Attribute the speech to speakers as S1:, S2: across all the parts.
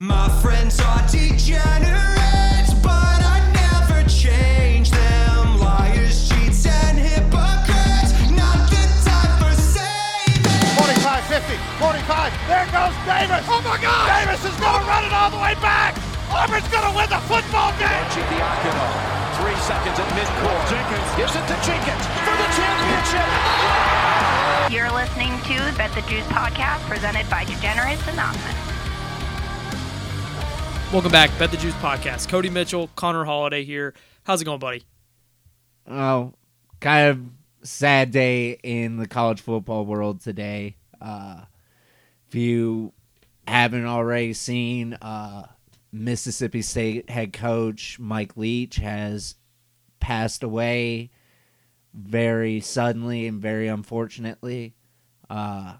S1: My friends are degenerates, but I never change them. Liars, cheats, and hypocrites. Not the time for saving.
S2: 45, 50, 45. There goes Davis. Oh my God! Davis is going to run it all the way back. Auburn's going to win the football game.
S3: Arcidiacono, three seconds at midcourt. Jenkins gives it to Jenkins for the championship.
S4: You're listening to Bet the Juice podcast presented by Degenerates Anonymous.
S5: Welcome back, Bet the Juice podcast. Cody Mitchell, Connor Holiday here. How's it going, buddy?
S6: Oh, kind of sad day in the college football world today. Uh, if you haven't already seen, uh, Mississippi State head coach Mike Leach has passed away very suddenly and very unfortunately. Uh,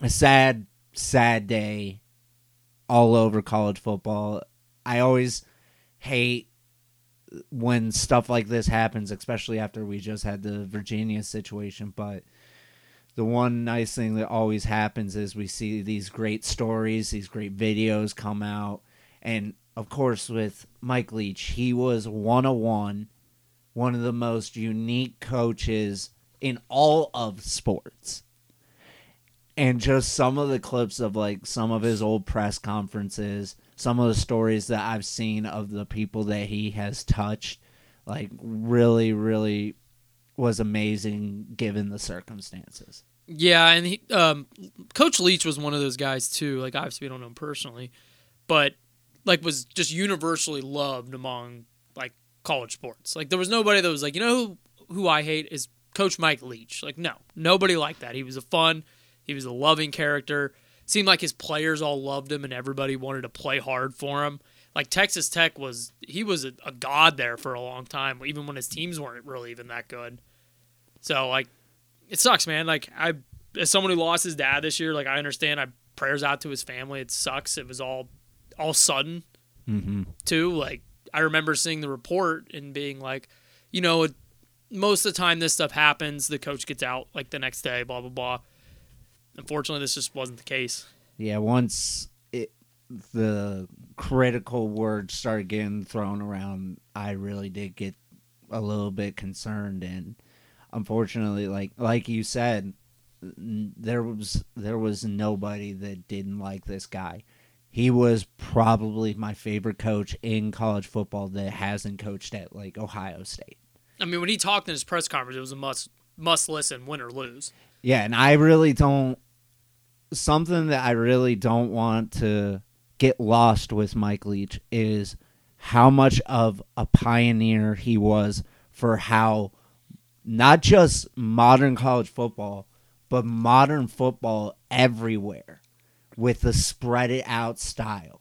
S6: a sad, sad day all over college football. I always hate when stuff like this happens, especially after we just had the Virginia situation. But the one nice thing that always happens is we see these great stories, these great videos come out. And of course, with Mike Leach, he was 101, one of the most unique coaches in all of sports and just some of the clips of like some of his old press conferences, some of the stories that I've seen of the people that he has touched, like really, really was amazing given the circumstances.
S5: Yeah, and he, um, Coach Leach was one of those guys too. Like obviously we don't know him personally, but like was just universally loved among like college sports. Like there was nobody that was like, you know who who I hate is Coach Mike Leach. Like no, nobody liked that. He was a fun he was a loving character. Seemed like his players all loved him and everybody wanted to play hard for him. Like Texas Tech was, he was a, a god there for a long time, even when his teams weren't really even that good. So like, it sucks, man. Like I, as someone who lost his dad this year, like I understand. I prayers out to his family. It sucks. It was all, all sudden,
S6: Mm-hmm.
S5: too. Like I remember seeing the report and being like, you know, it, most of the time this stuff happens, the coach gets out like the next day, blah blah blah. Unfortunately, this just wasn't the case.
S6: Yeah, once it the critical words started getting thrown around, I really did get a little bit concerned and unfortunately like like you said there was there was nobody that didn't like this guy. He was probably my favorite coach in college football that hasn't coached at like Ohio State.
S5: I mean, when he talked in his press conference, it was a must must listen, win or lose.
S6: Yeah, and I really don't something that I really don't want to get lost with Mike Leach is how much of a pioneer he was for how not just modern college football, but modern football everywhere with the spread it out style.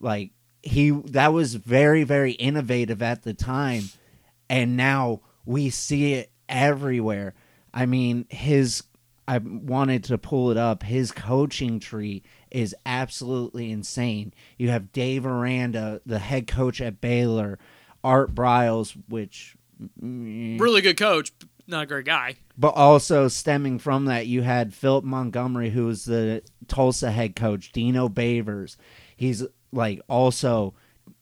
S6: Like he that was very very innovative at the time and now we see it everywhere. I mean, his I wanted to pull it up. His coaching tree is absolutely insane. You have Dave Aranda, the head coach at Baylor, Art Briles, which mm,
S5: Really good coach, not a great guy.
S6: but also stemming from that, you had Philip Montgomery, who was the Tulsa head coach, Dino Babers. He's like also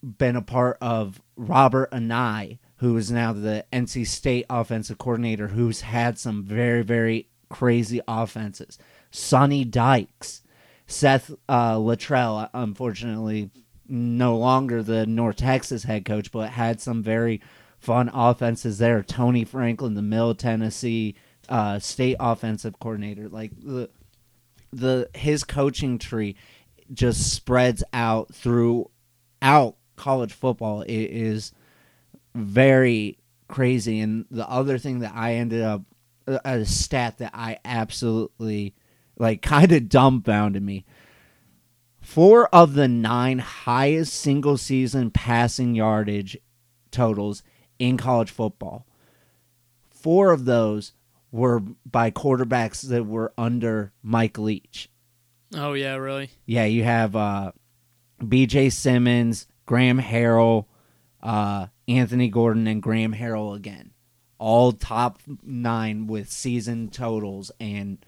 S6: been a part of Robert Anae, who is now the NC State offensive coordinator, who's had some very, very crazy offenses. Sonny Dykes, Seth uh, Littrell, unfortunately, no longer the North Texas head coach, but had some very fun offenses there. Tony Franklin, the Middle Tennessee uh, State offensive coordinator, like the the his coaching tree just spreads out throughout college football. It is very crazy. And the other thing that I ended up a a stat that I absolutely like kind of dumbfounded me. Four of the nine highest single season passing yardage totals in college football. Four of those were by quarterbacks that were under Mike Leach.
S5: Oh yeah, really.
S6: Yeah, you have uh, B.J. Symons, Graham Harrell, uh, Anthony Gordon, and Graham Harrell again, all top nine with season totals and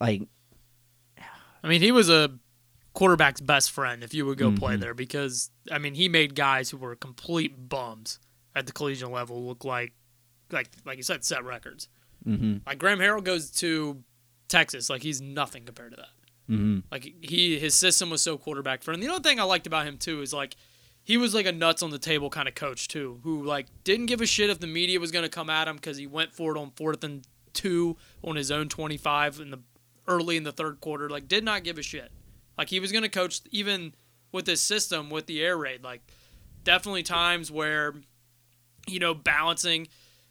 S6: like
S5: I mean, he was a quarterback's best friend if you would go
S6: Mm-hmm.
S5: play there because I mean he made guys who were complete bums at the collegiate level look like like like you said set records.
S6: Mm-hmm.
S5: Like Graham Harrell goes to Texas like he's nothing compared to that.
S6: Mm-hmm.
S5: Like he his system was so quarterback friendly. The other thing I liked about him too is like he was like a nuts on the table kind of coach too, who like didn't give a shit if the media was going to come at him because he went for it on fourth and two on his own twenty five in the early in the third quarter. Like did not give a shit. Like he was going to coach even with his system with the air raid. Like definitely times where you know balancing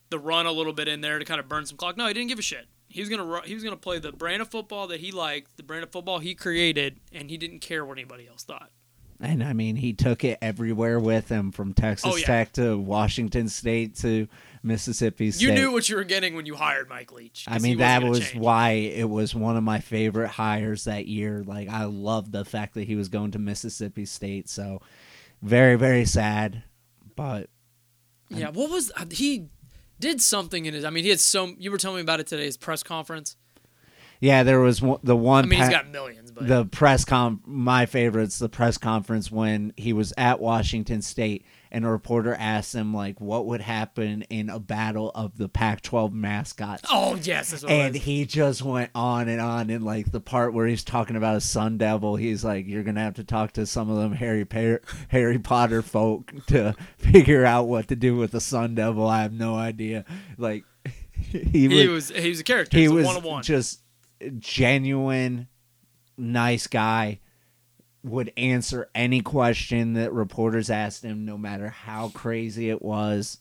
S5: the run a little bit in there to kind of burn some clock. No, he didn't give a shit. He was gonna he was gonna play the brand of football that he liked, the brand of football he created, and he didn't care what anybody else thought.
S6: And I mean, he took it everywhere with him from Texas
S5: Oh, yeah.
S6: Tech to Washington State to Mississippi State.
S5: You knew what you were getting when you hired Mike Leach.
S6: I mean, that was
S5: change.
S6: why it was one of my favorite hires that year. Like, I loved the fact that he was going to Mississippi State. So, very, very sad. But
S5: Yeah, what was he did something in his? I mean, he had so. You were telling me about it today. His press conference.
S6: Yeah, there was one, the
S5: I
S6: one.
S5: mean, he's
S6: pa-
S5: got millions, but
S6: the press com my favorite's the press conference when he was at Washington State and a reporter asked him like what would happen in a battle of the Pac-12 mascots.
S5: oh yes, that's what it
S6: And
S5: was.
S6: he just went on and on in like the part where he's talking about a Sun Devil. He's like, "You're gonna have to talk to some of them Harry pa- Harry Potter folk to figure out what to do with the Sun Devil." I have no idea. Like he,
S5: he
S6: was,
S5: was he was a character.
S6: he
S5: He
S6: was
S5: one.
S6: just genuine, nice guy. Would answer any question that reporters asked him, no matter how crazy it was.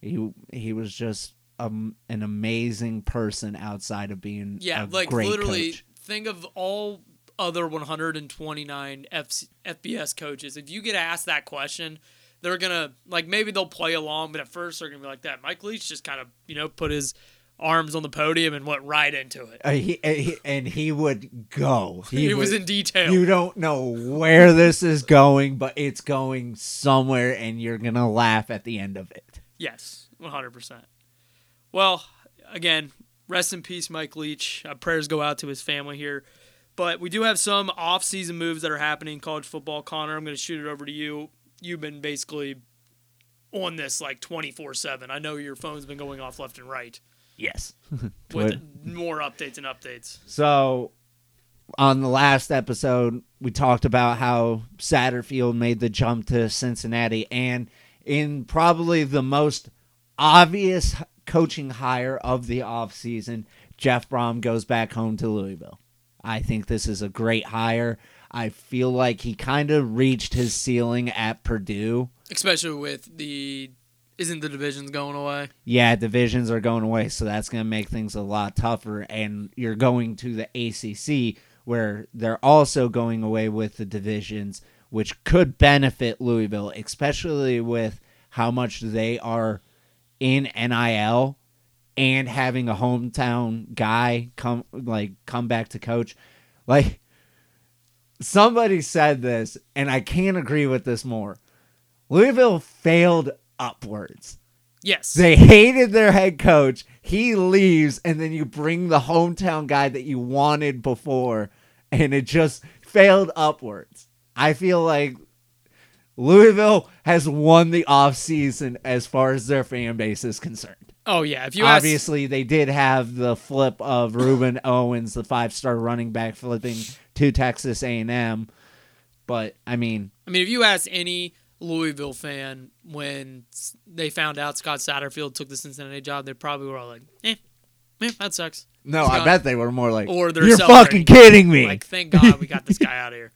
S6: He he was just um, an amazing person outside of being
S5: Yeah,
S6: a
S5: like literally
S6: coach.
S5: think of all other 129 F- FBS coaches. If you get asked that question, they're gonna like maybe they'll play along, but at first they're gonna be like that. Mike Leach just kind of you know put his arms on the podium and went right into it.
S6: Uh, he, uh, he- and he would go.
S5: He, was
S6: would-
S5: in detail.
S6: You don't know where this is going, but it's going somewhere, and you're gonna laugh at the end of it.
S5: Yes, 100%. Well, again, rest in peace, Mike Leach. Uh, prayers go out to his family here. But we do have some off-season moves that are happening in college football. Connor, I'm going to shoot it over to you. You've been basically on this like 24/7. I know your phone's been going off left and right
S6: Yes.
S5: with more updates and updates.
S6: So, on the last episode, we talked about how Satterfield made the jump to Cincinnati, and in probably the most obvious coaching hire of the offseason, Jeff Brohm goes back home to Louisville. I think this is a great hire. I feel like he kind of reached his ceiling at Purdue.
S5: Especially with the isn't the divisions going away?
S6: yeah, divisions are going away, so that's going to make things a lot tougher. And you're going to the ACC, where they're also going away with the divisions, which could benefit Louisville, especially with how much they are in NIL and having a hometown guy come like come back to coach. Like somebody said this, and I can't agree with this more. Louisville failed upwards.
S5: Yes.
S6: They hated their head coach. He leaves, and then you bring the hometown guy that you wanted before, and it just failed upwards. I feel like Louisville has won the offseason as far as their fan base is concerned.
S5: oh yeah, if you ask
S6: Obviously, they did have the flip of Rueben Owens, the five-star running back, flipping to Texas A&M. But I mean,
S5: I mean, if you ask any Louisville fan when they found out Scott Satterfield took the Cincinnati job, they probably were all like, "Eh, eh that sucks."
S6: no,
S5: Scott-
S6: I bet they were more like,
S5: Or they're
S6: "You're fucking kidding me!"
S5: Like, thank God we got this guy out of here.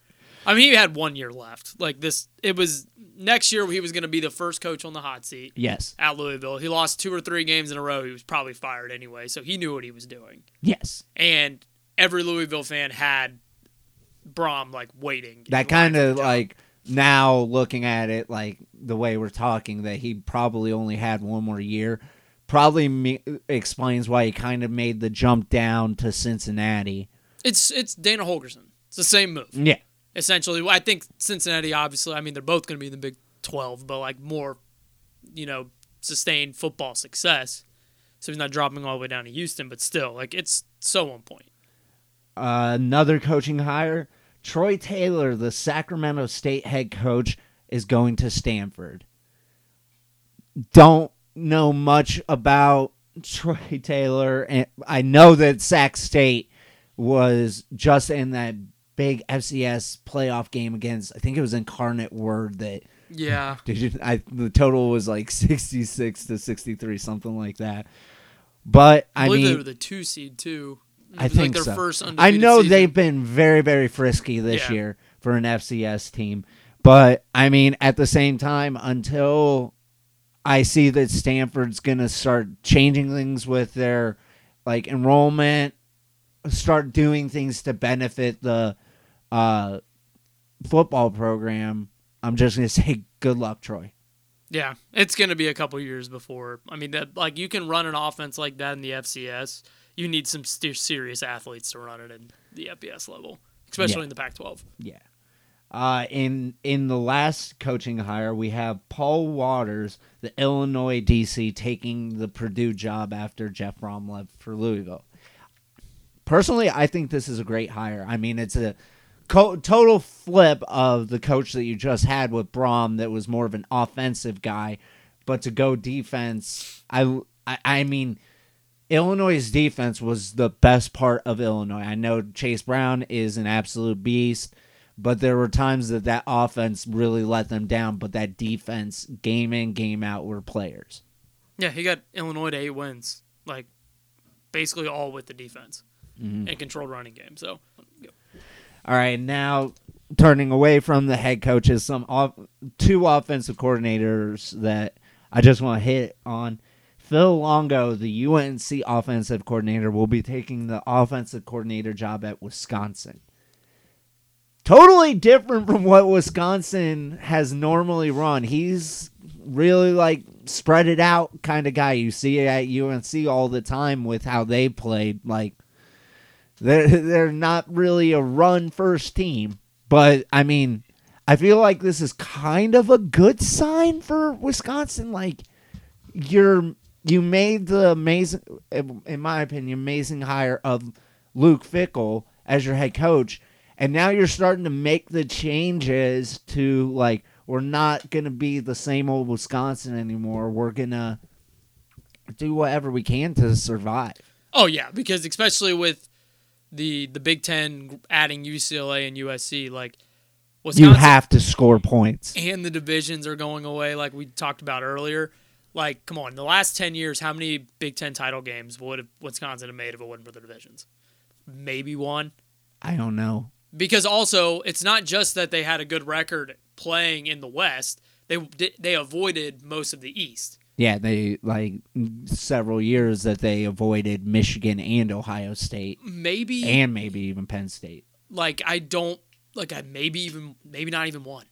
S5: I mean, he had one year left. Like this, it was next year he was going to be the first coach on the hot seat
S6: yes,
S5: at Louisville. He lost two or three games in a row. He was probably fired anyway, so he knew what he was doing.
S6: yes.
S5: And every Louisville fan had Brohm like waiting.
S6: that kind of like now looking at it like the way we're talking that he probably only had one more year probably me- explains why he kind of made the jump down to Cincinnati.
S5: it's it's Dana Holgorsen. It's the same move.
S6: Yeah.
S5: essentially. I think Cincinnati, obviously, I mean, they're both going to be in the Big 12, but like more, you know, sustained football success. So he's not dropping all the way down to Houston, but still, like, it's so on point.
S6: Uh, another coaching hire, Troy Taylor, the Sacramento State head coach, is going to Stanford. Don't know much about Troy Taylor, and I know that Sac State was just in that big FCS playoff game against. I think it was Incarnate Word that
S5: Yeah.
S6: did you, I, the total was like 66 to 63, something like that. But
S5: I
S6: I,
S5: believe
S6: mean,
S5: they were the two seed too.
S6: I think
S5: like
S6: so.
S5: first
S6: I know
S5: season.
S6: they've been very, very frisky this
S5: Yeah.
S6: year for an FCS team. But I mean, at the same time, until I see that Stanford's going to start changing things with their like enrollment, start doing things to benefit the uh, football program, I'm just going to say good luck, Troy.
S5: Yeah, it's going to be a couple years before. I mean, that like you can run an offense like that in the FCS. You need some st- serious athletes to run it in the FBS level, especially
S6: Yeah.
S5: in the Pac-12.
S6: Yeah. Uh, in in the last coaching hire, we have Paul Walters, the Illinois DC, taking the Purdue job after Jeff Brohm left for Louisville. Personally, I think this is a great hire. I mean, it's a co- total flip of the coach that you just had with Brohm, that was more of an offensive guy, but to go defense, I I, I mean. Illinois' defense was the best part of Illinois. I know Chase Brown is an absolute beast, but there were times that that offense really let them down. But that defense, game in, game out, were players.
S5: Yeah, he got Illinois to eight wins, like basically all with the defense mm-hmm. and controlled running game. So
S6: All right, now turning away from the head coaches, some off, two offensive coordinators that I just want to hit on. Phil Longo, the UNC offensive coordinator, will be taking the offensive coordinator job at Wisconsin. Totally different from what Wisconsin has normally run. He's really like spread it out kind of guy. You see it at UNC all the time with how they played. Like they're they're not really a run first team, but I mean, I feel like this is kind of a good sign for Wisconsin. Like you're you made the amazing, in my opinion, amazing hire of Luke Fickell as your head coach, and now you're starting to make the changes to like we're not gonna be the same old Wisconsin anymore. We're gonna do whatever we can to survive.
S5: Oh yeah, because especially with the the Big Ten adding UCLA and USC, like Wisconsin
S6: You have to score points.
S5: and the divisions are going away, like we talked about earlier. Like, come on, the last ten years, how many Big Ten title games would have Wisconsin have made if it wasn't for the divisions? Maybe one.
S6: I don't know.
S5: Because also, it's not just that they had a good record playing in the West; they they avoided most of the East.
S6: Yeah, they like several years that they avoided Michigan and Ohio State
S5: Maybe
S6: and maybe even Penn State.
S5: like I don't like I maybe even maybe not even one.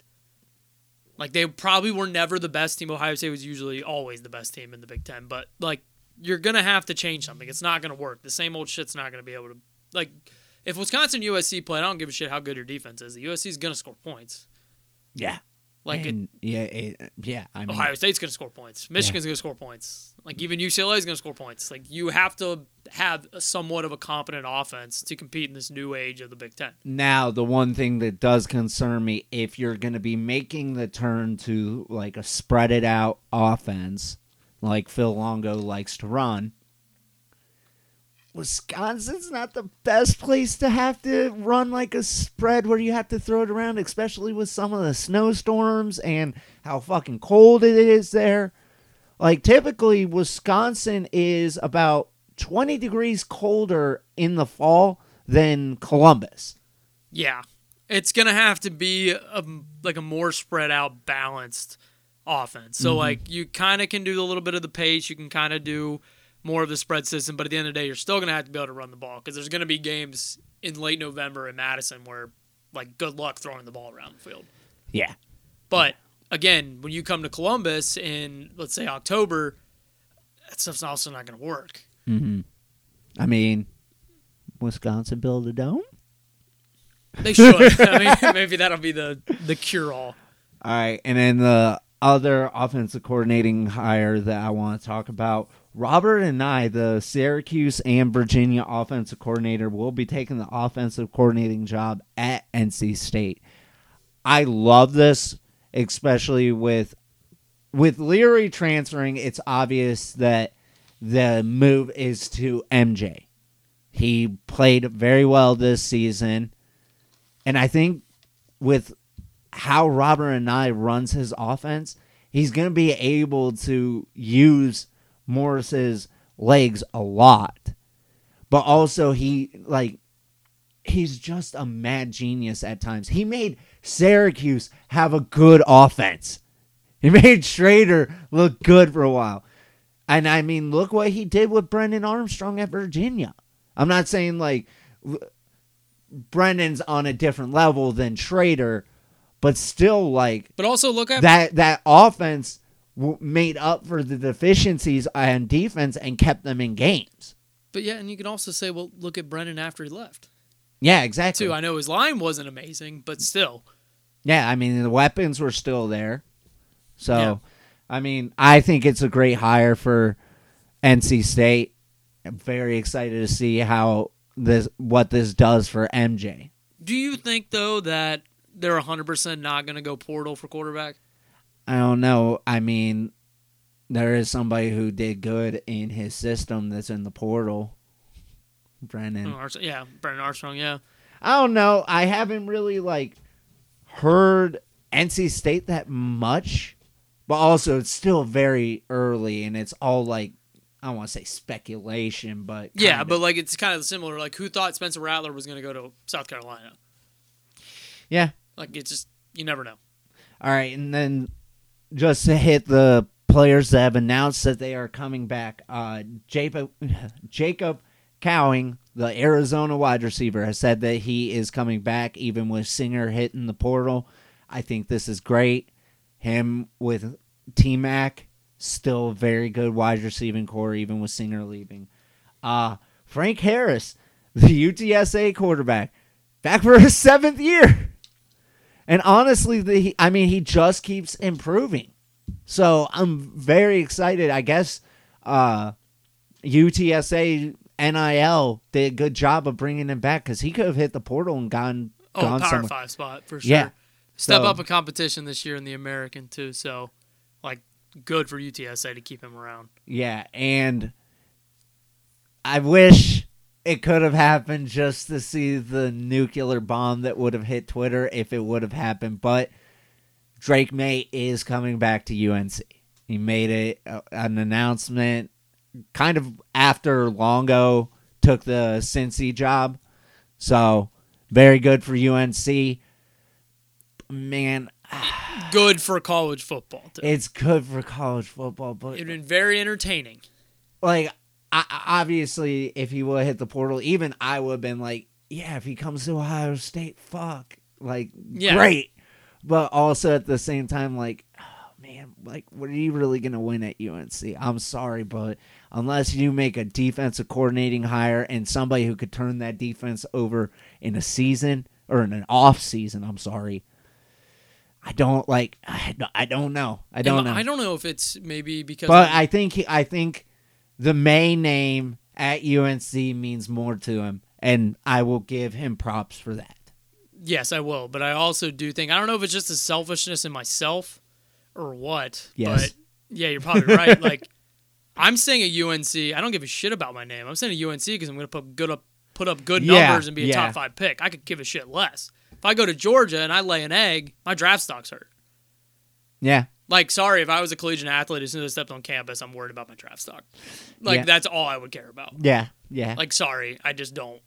S5: Like they probably were never the best team. Ohio State was usually always the best team in the Big Ten, but like you're gonna have to change something. It's not gonna work. The same old shit's not gonna be able to like if Wisconsin USC play, I don't give a shit how good your defense is. The USC is gonna score points.
S6: Yeah.
S5: Like it,
S6: yeah, it, yeah. I mean,
S5: Ohio State's gonna score points. Michigan's gonna score points. Like even UCLA is gonna score points. Like you have to have somewhat of a competent offense to compete in this new age of the Big Ten.
S6: now the one thing that does concern me, if you're going to be making the turn to like a spread it out offense, like Phil Longo likes to run, Wisconsin's not the best place to have to run like a spread where you have to throw it around, especially with some of the snowstorms and how fucking cold it is there. Like typically, Wisconsin is about 20 degrees colder in the fall than Columbus.
S5: Yeah, it's gonna have to be a, like a more spread out, balanced offense. So mm-hmm. like you kind of can do a little bit of the pace. You can kind of do more of the spread system, but at the end of the day, you're still gonna have to be able to run the ball because there's gonna be games in late November in Madison where like good luck throwing the ball around the field.
S6: Yeah.
S5: But again, when you come to Columbus in let's say October, that stuff's also not gonna work. Mm-hmm.
S6: I mean, Wisconsin build a dome?
S5: They should. I mean, maybe that'll be the the cure all.
S6: All right, and then the other offensive coordinating hire that I want to talk about, Robert Anae, the Syracuse and Virginia offensive coordinator, will be taking the offensive coordinating job at NC State. I love this, especially with with Leary transferring. It's obvious that the move is to MJ. He played very well this season, and I think with how Robert Anae runs his offense, he's going to be able to use Morris's legs a lot. But also he like he's just a mad genius at times. He made Syracuse have a good offense. He made Shrader look good for a while. And I mean, look what he did with Brennan Armstrong at Virginia. I'm not saying like Brennan's on a different level than Shrader, but still like
S5: But also look at
S6: that that offense made up for the deficiencies on defense and kept them in games.
S5: But yeah, and you can also say, well, look at Brennan after he left.
S6: Yeah, exactly.
S5: Too. I know his line wasn't amazing, but still.
S6: Yeah, I mean the weapons were still there. So,
S5: Yeah.
S6: I mean, I think it's a great hire for NC State. I'm very excited to see how this what this does for MJ.
S5: Do you think though that they're 100% not going to go portal for quarterback?
S6: I don't know. I mean, there is somebody who did good in his system that's in the portal. Brennan.
S5: Oh, Armstrong- yeah, Brennan Armstrong. Yeah.
S6: I don't know. I haven't really like heard NC State that much, but also it's still very early and it's all like I don't want to say speculation, but
S5: Yeah,
S6: kinda.
S5: but like it's kind of similar. Like who thought Spencer Rattler was going to go to South Carolina?
S6: yeah.
S5: Like it's just you never know.
S6: All right, and then just to hit the players that have announced that they are coming back, uh, Jacob Jacob Cowing, the Arizona wide receiver, has said that he is coming back, even with Singer hitting the portal. I think this is great. Him with T Mac, still very good wide receiving core, even with Singer leaving. Uh, Frank Harris, the UTSA quarterback, back for his seventh year. And honestly, the I mean, he just keeps improving. So I'm very excited. I guess uh, UTSA NIL did a good job of bringing him back because he could have hit the portal and gone
S5: Oh,
S6: gone
S5: power
S6: somewhere.
S5: five spot for sure.
S6: Yeah.
S5: Step
S6: So-
S5: up a competition this year in the American too. So, like, good for UTSA to keep him around.
S6: Yeah, and I wish it could have happened just to see the nuclear bomb that would have hit Twitter if it would have happened. But Drake Maye is coming back to UNC. He made it uh, an announcement kind of after Longo took the Cincy job. So very good for UNC. Man,
S5: Good for college football too.
S6: it's good for college football, but
S5: It'd been very entertaining.
S6: like I, obviously if he would have hit the portal even i would have been like yeah if he comes to ohio state fuck. Like
S5: Yeah.
S6: great. But also at the same time like oh, man like what are you really gonna win at unc i'm sorry but unless you make a defensive coordinating hire and somebody who could turn that defense over in a season or in an off season i'm sorry. I don't like i don't, know. I don't know.
S5: I don't know if it's maybe because
S6: but I think he, I think the Maye name at UNC means more to him, and I will give him props for that.
S5: yes, I will. But I also do think I don't know if it's just a selfishness in myself or what.
S6: Yes.
S5: But yeah, you're probably right. like I'm saying at UNC, I don't give a shit about my name. I'm saying at UNC because I'm going to put good up, put up good
S6: Yeah,
S5: numbers and be a
S6: yeah.
S5: top five pick. I could give a shit less. If I go to Georgia and I lay an egg, my draft stock's hurt.
S6: Yeah,
S5: Like, sorry, if I was a collegiate athlete, as soon as I stepped on campus, I'm worried about my draft stock. Like,
S6: Yeah.
S5: that's all I would care about.
S6: yeah, yeah,
S5: Like, sorry, I just don't.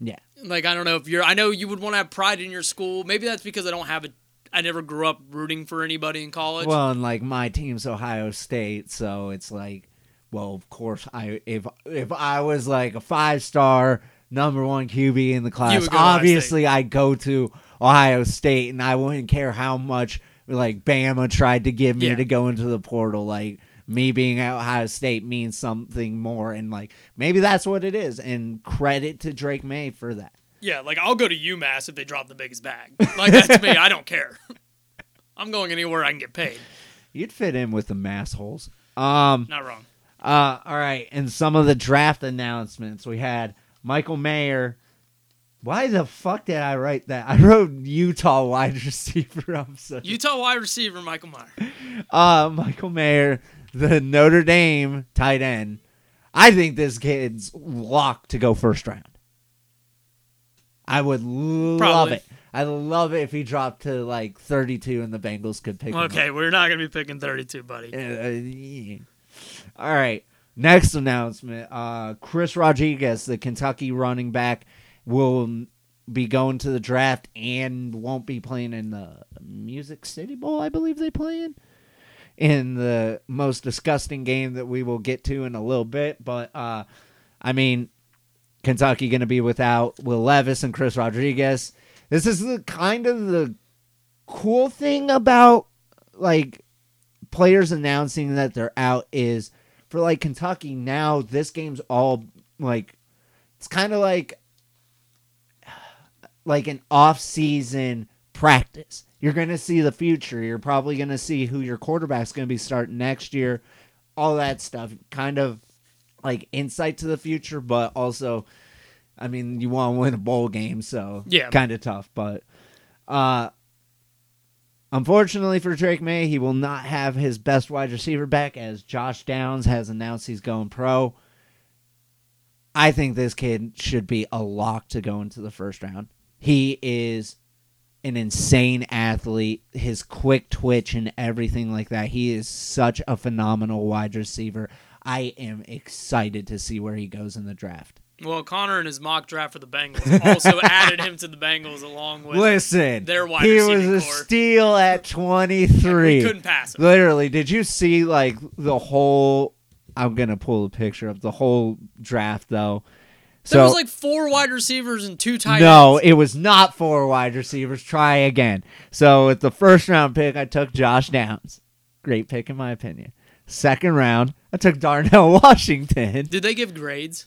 S6: yeah.
S5: Like, I don't know if you're. I know you would want to have pride in your school. Maybe that's because I don't have a. I never grew up rooting for anybody in college.
S6: Well, and like my team's Ohio State, so it's like, well, of course, I if if I was like a five star number one QB in the class,
S5: would go to Ohio
S6: obviously I go to Ohio State, and I wouldn't care how much like Bama tried to give me
S5: Yeah.
S6: to go into the portal, like. Me being at Ohio State means something more, and like maybe that's what it is. And credit to Drake Maye for that.
S5: yeah, like I'll go to UMass if they drop the biggest bag. Like that's me. I don't care. I'm going anywhere I can get paid.
S6: You'd fit in with the mass holes. Um,
S5: Not wrong.
S6: Uh, all right, and some of the draft announcements we had Michael Mayer. Why the fuck did I write that? I wrote Utah wide receiver. I'm so
S5: Utah wide receiver Michael Mayer.
S6: uh, Michael Mayer, the Notre Dame tight end. I think this kid's locked to go first round. I would love
S5: Probably.
S6: it. I love it if he dropped to like 32 and the Bengals could pick him.
S5: Okay, we're not gonna be picking 32, buddy.
S6: Uh, yeah. All right. Next announcement: uh, Chris Rodriguez, the Kentucky running back, will be going to the draft and won't be playing in the Music City Bowl. I believe they play in in the most disgusting game that we will get to in a little bit. But uh, I mean, Kentucky going to be without Will Levis and Chris Rodriguez. This is the kind of the cool thing about like players announcing that they're out is for like Kentucky now this game's all like it's kind of like like an off-season practice. You're going to see the future. You're probably going to see who your quarterback's going to be starting next year. All that stuff kind of like insight to the future, but also I mean, you want to win a bowl game, so
S5: Yeah.
S6: kind of tough, but uh Unfortunately for Drake Maye, he will not have his best wide receiver back as Josh Downs has announced he's going pro. I think this kid should be a lock to go into the first round. He is an insane athlete. His quick twitch and everything like that. He is such a phenomenal wide receiver. I am excited to see where he goes in the draft.
S5: Well, Connor in his mock draft for the Bengals also added him to the Bengals along with.
S6: Listen,
S5: their wide
S6: he was a
S5: core.
S6: steal at 23.
S5: we couldn't pass him.
S6: Literally, did you see like the whole? I'm gonna pull a picture of the whole draft though.
S5: There
S6: So
S5: was like four wide receivers and two tight
S6: no,
S5: ends.
S6: it was not four wide receivers. Try again. So with the first round pick, I took Josh Downs. Great pick in my opinion. Second round, I took Darnell Washington.
S5: Did they give grades?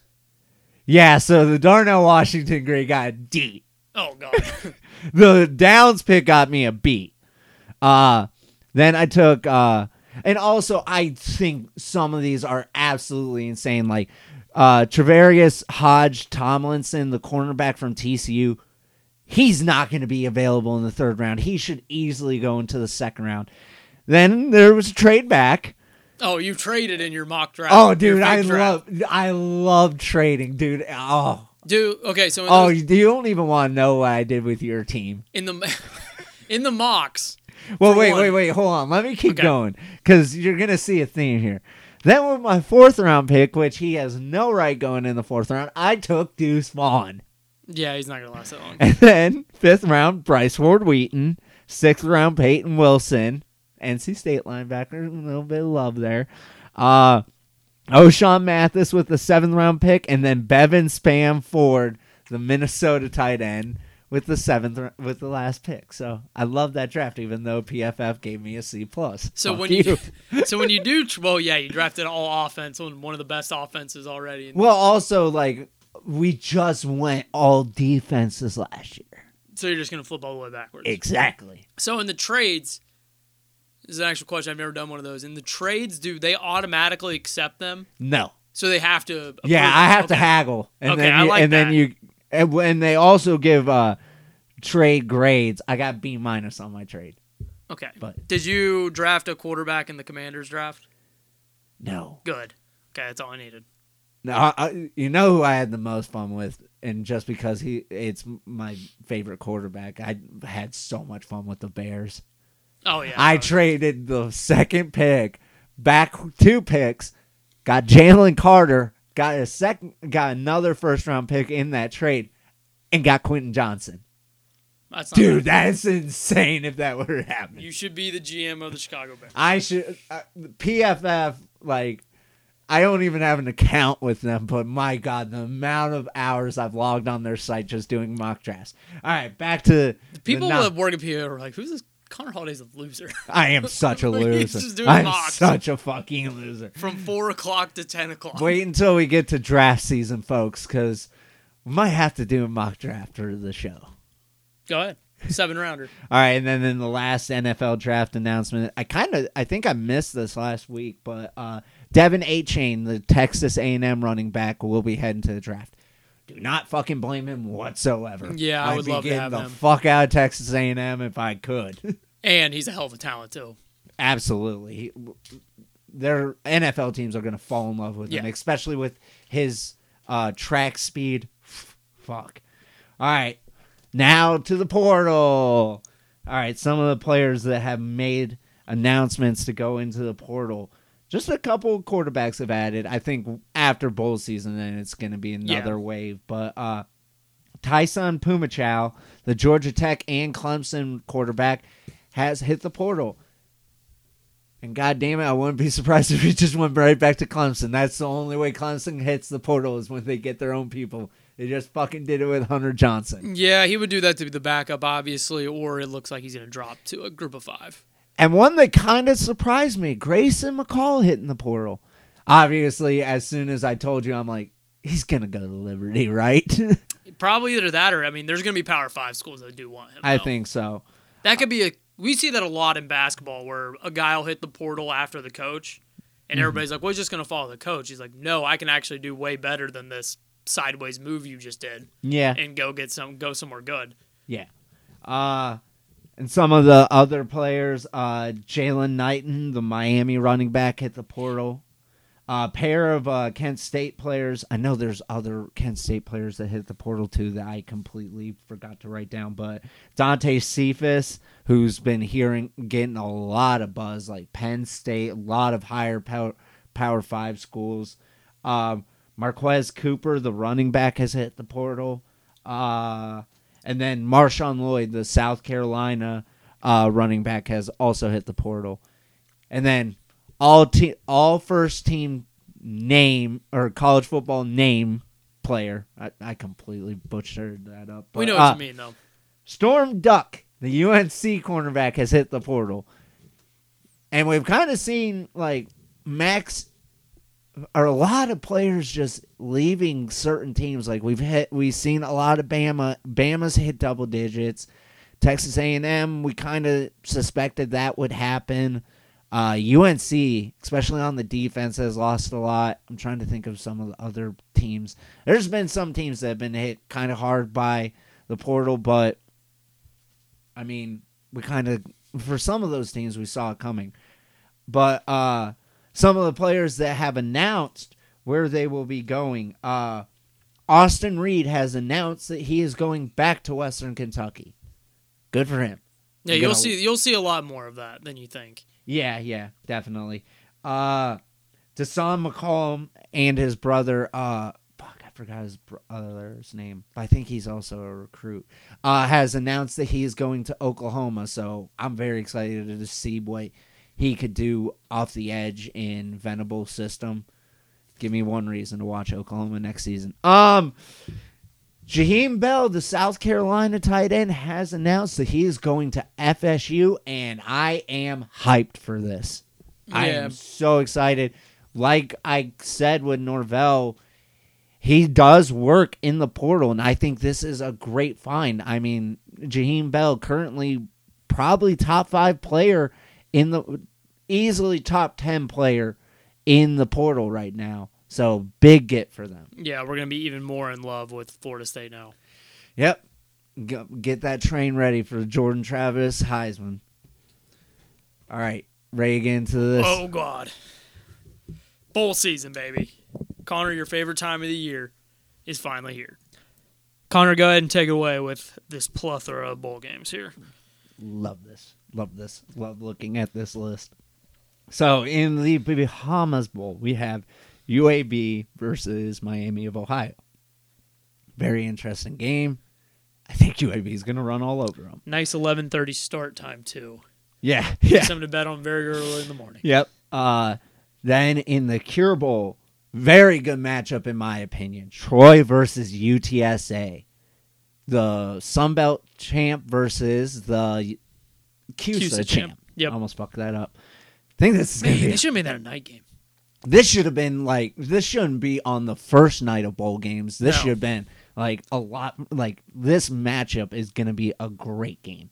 S6: Yeah, so the Darnell Washington grade got a D.
S5: Oh god.
S6: the Downs pick got me a B. Uh then I took uh and also I think some of these are absolutely insane. Like uh Travarius Hodge Tomlinson, the cornerback from TCU, he's not gonna be available in the third round. He should easily go into the second round. Then there was a trade back.
S5: oh, you traded in your mock draft.
S6: Oh dude, I
S5: draft.
S6: love I love trading, dude. Oh.
S5: Dude, okay, so
S6: Oh,
S5: those-
S6: you don't even want to know what I did with your team.
S5: in the in the mocks,
S6: Well, wait,
S5: one.
S6: wait, wait. Hold on. Let me keep
S5: Okay.
S6: going because you're gonna see a theme here. Then with my fourth round pick, which he has no right going in the fourth round, I took Deuce Vaughn.
S5: yeah, he's not gonna last that long.
S6: And then fifth round, Bryce Ford-Wheaton. Sixth round, Payton Wilson. NC State linebacker. A little bit of love there. Uh, Ochaun Mathis with the seventh round pick, and then Brevyn Spann-Ford, the Minnesota tight end, with the seventh with the last pick. So I love that draft, even though PFF gave me a C plus.
S5: So
S6: Fuck
S5: when you, so when you do well, yeah, you drafted all offense on one of the best offenses already.
S6: well, also like we just went all defenses last year.
S5: So you're just gonna flip all the way backwards.
S6: Exactly.
S5: So in the trades, this is an actual question. I've never done one of those. In the trades, do they automatically accept them?
S6: No.
S5: So they have to.
S6: Yeah. I have to haggle, and
S5: Okay,
S6: then
S5: I
S6: you,
S5: like
S6: and then
S5: that.
S6: you, and when they also give uh trade grades, I got B minus on my trade.
S5: Okay.
S6: But-
S5: did you draft a quarterback in the Commanders draft?
S6: No,
S5: Good. Okay, that's all I needed.
S6: no, I, I, you know who I had the most fun with, and just because he, it's my favorite quarterback, I had so much fun with the Bears.
S5: Oh yeah.
S6: I traded the second pick, back two picks, got Jalen Carter, got a second, got another first round pick in that trade, and got Quentin Johnston.
S5: That's
S6: Dude,
S5: bad.
S6: that's insane if that were to happen.
S5: You should be the GM of the Chicago Bears.
S6: I should uh, PFF like I don't even have an account with them, but my god, the amount of hours I've logged on their site just doing mock drafts. All right, back to the
S5: People
S6: no-
S5: that work at PA are like, "Who's this? Connor Holiday's a loser."
S6: I am such a loser. I'm
S5: mocks.
S6: such a fucking loser.
S5: From four o'clock to ten o'clock.
S6: Wait until we get to draft season, folks, because we might have to do a mock draft for the show.
S5: Go ahead. Seven rounder.
S6: All right, and then in the last NFL draft announcement, I kind of I think I missed this last week, but uh, De'Von Achane, the Texas A&M running back, will be heading to the draft. Do not fucking blame him whatsoever.
S5: Yeah, I
S6: I'd
S5: would
S6: be
S5: love to have
S6: the
S5: him.
S6: fuck out of Texas A&M if I could.
S5: And he's a hell of a talent too.
S6: Absolutely. Their NFL teams are going to fall in love with him,
S5: Yeah.
S6: especially with his uh, track speed. Fuck. All right. Now to the portal. All right. Some of the players that have made announcements to go into the portal. Just a couple quarterbacks have added. I think after bowl season, then it's going to be another
S5: Yeah.
S6: wave. But uh, Taisun Phommachanh, the Georgia Tech and Clemson quarterback, has hit the portal. And god damn it, I wouldn't be surprised if he just went right back to Clemson. That's the only way Clemson hits the portal is when they get their own people. They just fucking did it with Hunter Johnson.
S5: Yeah, he would do that to be the backup, obviously, or it looks like he's going to drop to a group of five.
S6: And one that kind of surprised me, Grayson McCall hitting the portal. Obviously, as soon as I told you, I'm like, he's gonna go to Liberty, right?
S5: Probably either that or I mean, there's going to be Power Five schools that do want him.
S6: I
S5: though.
S6: think so.
S5: that could be a. We see that a lot in basketball, where a guy will hit the portal after the coach,
S6: Mm-hmm.
S5: and everybody's like, "Well, he's just going to follow the coach." He's like, "No, I can actually do way better than this sideways move you just did,
S6: Yeah.
S5: and go get some, go somewhere good."
S6: Yeah. Uh and some of the other players, uh Jaylan Knighton, the Miami running back, hit the portal. A pair of uh, Kent State players. I know there's other Kent State players that hit the portal too that I completely forgot to write down. But Dante Cephas, who's been hearing, getting a lot of buzz, like Penn State, a lot of higher power, power five schools. Um, Marquez Cooper, the running back, has hit the portal. Uh, and then Marshawn Lloyd, the South Carolina uh, running back, has also hit the portal. And then all te- all first team name or college football name player. I, I completely butchered that up.
S5: we know what
S6: uh,
S5: you mean, though.
S6: Storm Duck, the UNC cornerback, has hit the portal. And we've kind of seen like Max or a lot of players just leaving certain teams. Like we've hit we've seen a lot of Bama Bama's hit double digits. Texas A&M, we kind of suspected that would happen. Uh, UNC, especially on the defense, has lost a lot. I'm trying to think of some of the other teams. There's been some teams that have been hit kind of hard by the portal, but I mean, we kind of for some of those teams we saw it coming. But uh, some of the players that have announced where they will be going, uh, Austin Reed has announced that he is going back to Western Kentucky. Good for him.
S5: Yeah,
S6: you
S5: you'll
S6: gotta-
S5: see. You'll see a lot more of that than you think.
S6: Yeah, yeah, definitely. Uh Dasan McCullough and his brother, uh fuck, I forgot his brother's name. But I think he's also a recruit. Uh has announced that he is going to Oklahoma, so I'm very excited to see what he could do off the edge in Venable system. Give me one reason to watch Oklahoma next season. Um Jaheim Bell, the South Carolina tight end, has announced that he is going to FSU, and I am hyped for this. I am so excited. Like I said with Norvell, he does work in the portal, and I think this is a great find. I mean, Jaheim Bell currently probably top five player in the easily top ten player in the portal right now. So big get for them.
S5: Yeah, we're gonna be even more in love with Florida State now.
S6: Yep. Get that train ready for Jordan Travis Heisman. All right. Ready to this?
S5: Oh God, bowl season, baby. Connor, your favorite time of the year is finally here. Connor, go ahead and take it away with this plethora of bowl games here.
S6: Love this. Love this. Love looking at this list. So in the Bahamas Bowl, we have UAB versus Miami of Ohio. Very interesting game. I think UAB is going to run all over them.
S5: Nice 11:30 start time too.
S6: Yeah. Yeah.
S5: Something to bet on very early in the morning.
S6: Yep. Uh, then in the Cure Bowl, very good matchup in my opinion. Troy versus UTSA. The Sun Belt champ versus the CUSA,
S5: CUSA
S6: champ.
S5: champ. Yep.
S6: Almost fucked that up. I think this is
S5: Man, they should have made that a night game.
S6: this should have been like this shouldn't be on the first night of bowl games. This
S5: No.
S6: should have been like a lot like this matchup is gonna be a great game.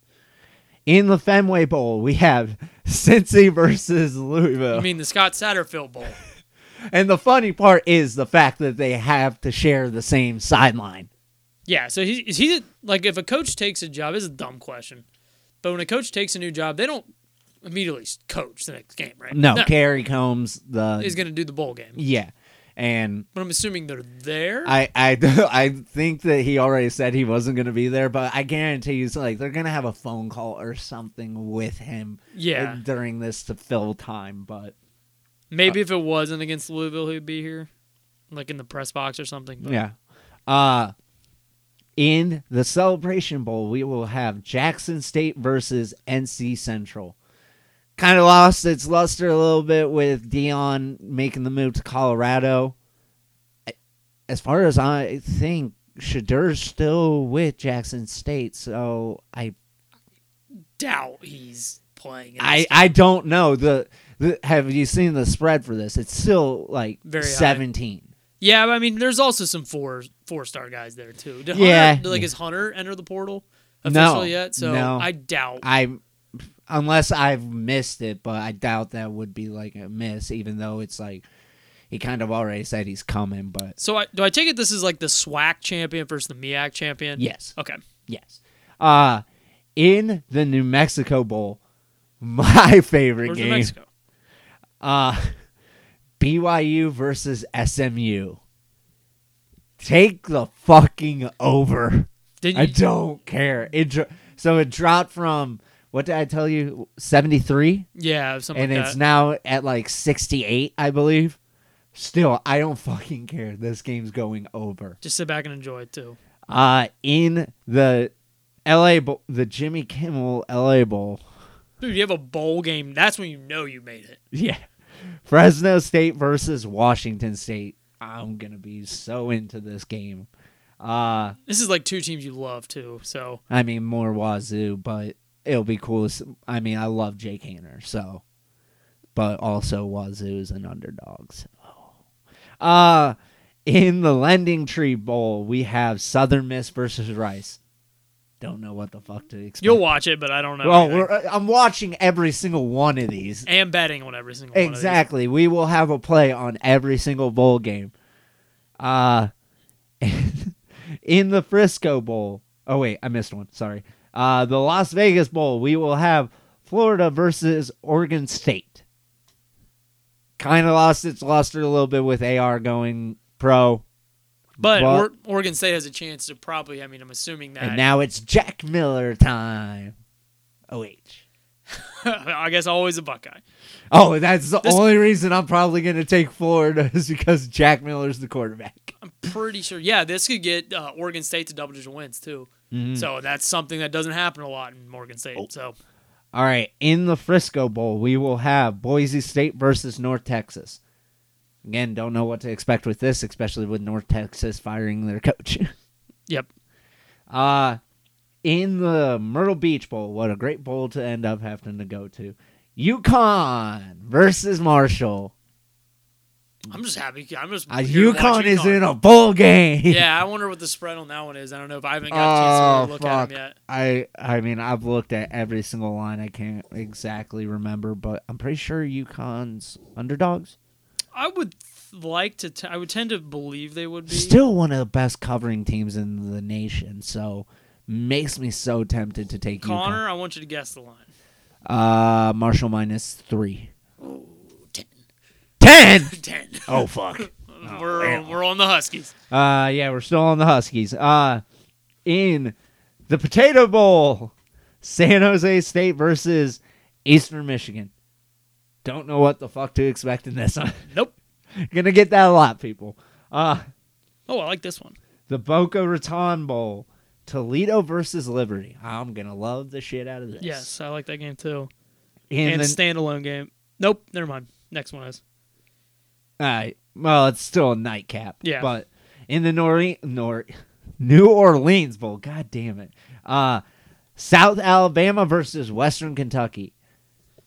S6: In the Fenway Bowl, we have Cincy versus Louisville.
S5: I mean, the Scott Satterfield Bowl.
S6: and the funny part is the fact that they have to share the same sideline.
S5: Yeah, so he is he like if a coach takes a job, this is a dumb question, but when a coach takes a new job, they don't immediately coach the next game, right?
S6: No, Kerry Coombs, the
S5: is going to do the bowl game,
S6: yeah, and
S5: but I'm assuming they're there.
S6: I, I, I think that he already said he wasn't going to be there, but I guarantee you, like they're going to have a phone call or something with him
S5: Yeah.
S6: during this to fill time. But
S5: Maybe if it wasn't against Louisville, he'd be here, like in the press box or something. But
S6: yeah, uh, in the Celebration Bowl, we will have Jackson State versus NC Central. Kind of lost its luster a little bit with Deion making the move to Colorado. As far as I think, Shedeur's still with Jackson State, so I
S5: doubt he's playing. in
S6: I,
S5: this
S6: I don't know the, the have you seen the spread for this? It's still like
S5: Very high.
S6: Seventeen.
S5: Yeah, but I mean, there's also some four four star guys there too. Did
S6: Yeah.
S5: Hunter, like, is Hunter enter the portal
S6: No,
S5: officially yet? So
S6: no.
S5: I doubt.
S6: I unless I've missed it, but I doubt that would be like a miss, even though it's like he kind of already said he's coming. But
S5: so I, do I take it this is like the SWAC champion versus the MEAC champion?
S6: yes,
S5: Okay.
S6: yes. Uh in the New Mexico Bowl, my favorite
S5: Where's
S6: game,
S5: New Mexico?
S6: uh BYU versus SMU. Take the fucking over.
S5: Did
S6: I don't care. It dro- so it dropped from what did I tell you? Seventy three,
S5: yeah, something
S6: and
S5: like
S6: it's
S5: that.
S6: now at like sixty eight, I believe. Still, I don't fucking care. This game's going over.
S5: Just sit back and enjoy it too.
S6: Uh in the L.A. Bowl, the Jimmy Kimmel L.A. Bowl.
S5: Dude, you have a bowl game. That's when you know you made it.
S6: Yeah, Fresno State versus Washington State. I'm gonna be so into this game. Uh
S5: This is like two teams you love too. So
S6: I mean, more Wazoo, but it'll be cool. I mean, I love Jake Haener, so, but also Wazoo is an underdog. So. Uh, in the Lending Tree Bowl, we have Southern Miss versus Rice. Don't know what the fuck to expect.
S5: you'll watch it, but I don't know.
S6: Well,
S5: anything.
S6: we're, uh, I'm watching every single one of these.
S5: and betting on every single one.
S6: Exactly. We will have a play on every single bowl game. Uh in the Frisco Bowl. Oh wait, I missed one. Sorry. Uh the Las Vegas Bowl, we will have Florida versus Oregon State. Kind of lost its luster a little bit with AR going pro.
S5: But,
S6: But-
S5: or, Oregon State has a chance to probably. I mean, I'm assuming that.
S6: And now it's Jack Miller time. OH.
S5: I guess always a Buckeye.
S6: Oh, that's the
S5: This-
S6: only reason I'm probably going to take Florida is because Jack Miller's the quarterback.
S5: I'm pretty sure. Yeah, this could get uh, Oregon State to double digit wins too.
S6: Mm-hmm.
S5: So that's something that doesn't happen a lot in Oregon State.
S6: Oh.
S5: So
S6: All right, in the Frisco Bowl, we will have Boise State versus North Texas. Again, don't know what to expect with this, especially with North Texas firing their coach.
S5: yep.
S6: uh in the Myrtle Beach Bowl, what a great bowl to end up having to go to. UConn versus Marshall.
S5: I'm just happy. I'm just.
S6: Uh, UConn is in a bowl game.
S5: Yeah, I wonder what the spread on that one is. I don't know if I haven't got a chance to
S6: Oh
S5: look
S6: fuck!
S5: at them yet.
S6: I I mean I've looked at every single line. I can't exactly remember, but I'm pretty sure UConn's underdogs.
S5: I would like to. T- I would tend to believe they would be.
S6: Still one of the best covering teams in the nation. So makes me so tempted to take
S5: Connor, I want you to guess the line.
S6: Uh, Marshall minus three.
S5: ten.
S6: Ten.
S5: Ten.
S6: Oh fuck.
S5: we're we're on the Huskies.
S6: Uh, yeah, we're still on the Huskies. Uh, in the Potato Bowl, San Jose State versus Eastern Michigan. Don't know what the fuck to expect in this one.
S5: Nope.
S6: Gonna get that a lot, people. Uh,
S5: Oh, I like this one.
S6: the Boca Raton Bowl, Toledo versus Liberty. I'm gonna love the shit out of this.
S5: Yes, I like that game too.
S6: In
S5: and
S6: the,
S5: standalone game. Nope, never mind. Next one is.
S6: Alright, well, it's still a nightcap.
S5: Yeah.
S6: But in the Nor- Nor- New Orleans Bowl, god damn it. Uh, South Alabama versus Western Kentucky.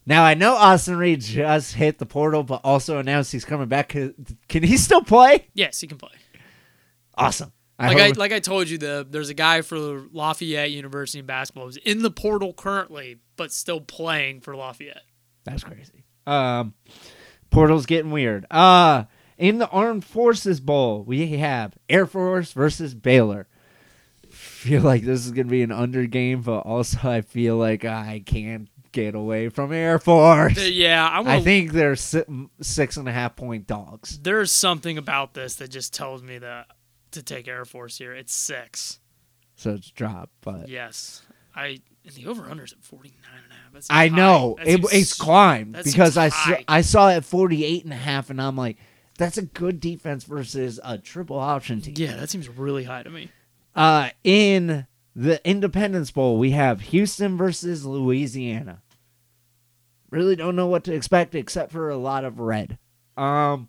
S6: Now, I know Austin Reed just hit the portal, but also announced he's coming back. Can he still play?
S5: Yes, he can play.
S6: Awesome. I
S5: Like I, like I told you, the there's a guy for Lafayette University in basketball who's in the portal currently, but still playing for Lafayette.
S6: That's crazy. Um, portal's getting weird. Uh, In the Armed Forces Bowl, we have Air Force versus Baylor. Feel like this is gonna be an under game, but also I feel like I can't get away from Air Force.
S5: Uh, Yeah, I
S6: I think they're si- six and a half point dogs.
S5: there's something about this that just tells me that to take Air Force here. It's six.
S6: So it's dropped, but
S5: Yes, I and the over unders at 49 and a half. That
S6: I
S5: high.
S6: know
S5: That
S6: it, it's climbed because I saw. I saw it at 48 and a half and I'm like that's a good defense versus a triple option team.
S5: Yeah, that seems really high to me.
S6: Uh in the Independence Bowl, we have Houston versus Louisiana. Really don't know what to expect except for a lot of red. Um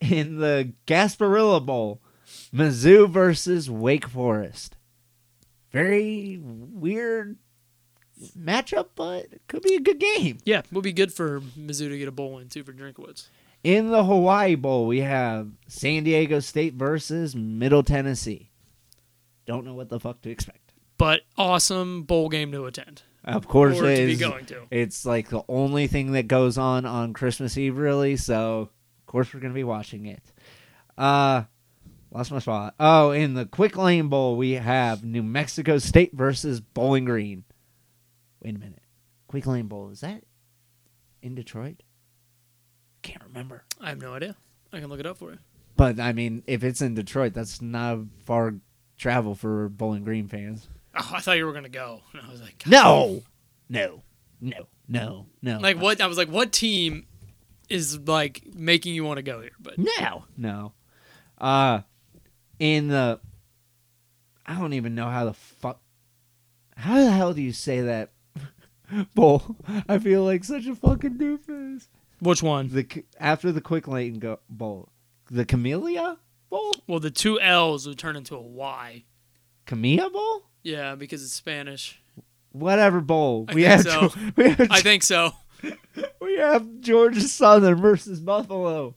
S6: in the Gasparilla Bowl, Mizzou versus Wake Forest. Very weird matchup, but it could be a good game.
S5: Yeah, would be good for Mizzou to get a bowl win too for Drinkwitz.
S6: In the Hawaii Bowl, we have San Diego State versus Middle Tennessee. Don't know what the fuck to expect.
S5: But awesome bowl game to attend
S6: Of course, it
S5: to be going to.
S6: It's like the only thing that goes on on Christmas Eve, really. So, of course, we're gonna be watching it. Uh, lost my spot. Oh, in the Quick Lane Bowl, we have New Mexico State versus Bowling Green. Wait a minute, Quick Lane Bowl is that in Detroit? Can't remember.
S5: I have no idea. I can look it up for you.
S6: But I mean, if it's in Detroit, that's not far travel for Bowling Green fans.
S5: Oh, I thought you were gonna go. And I was like, God.
S6: No, no, no, no, no.
S5: Like what? I was like, what team is like making you want to go here? But
S6: No, no. Uh, in the, I don't even know how the fuck. How the hell do you say that? Bull. I feel like such a fucking doofus.
S5: which one?
S6: The after the quick lane go bowl, the Camellia Bowl,
S5: Well, the two L's would turn into a Y.
S6: Camilla Bowl,
S5: Yeah, because it's Spanish.
S6: whatever bowl.
S5: I
S6: we
S5: think
S6: have
S5: so.
S6: Ge- we have
S5: I think so.
S6: We have Georgia Southern versus Buffalo.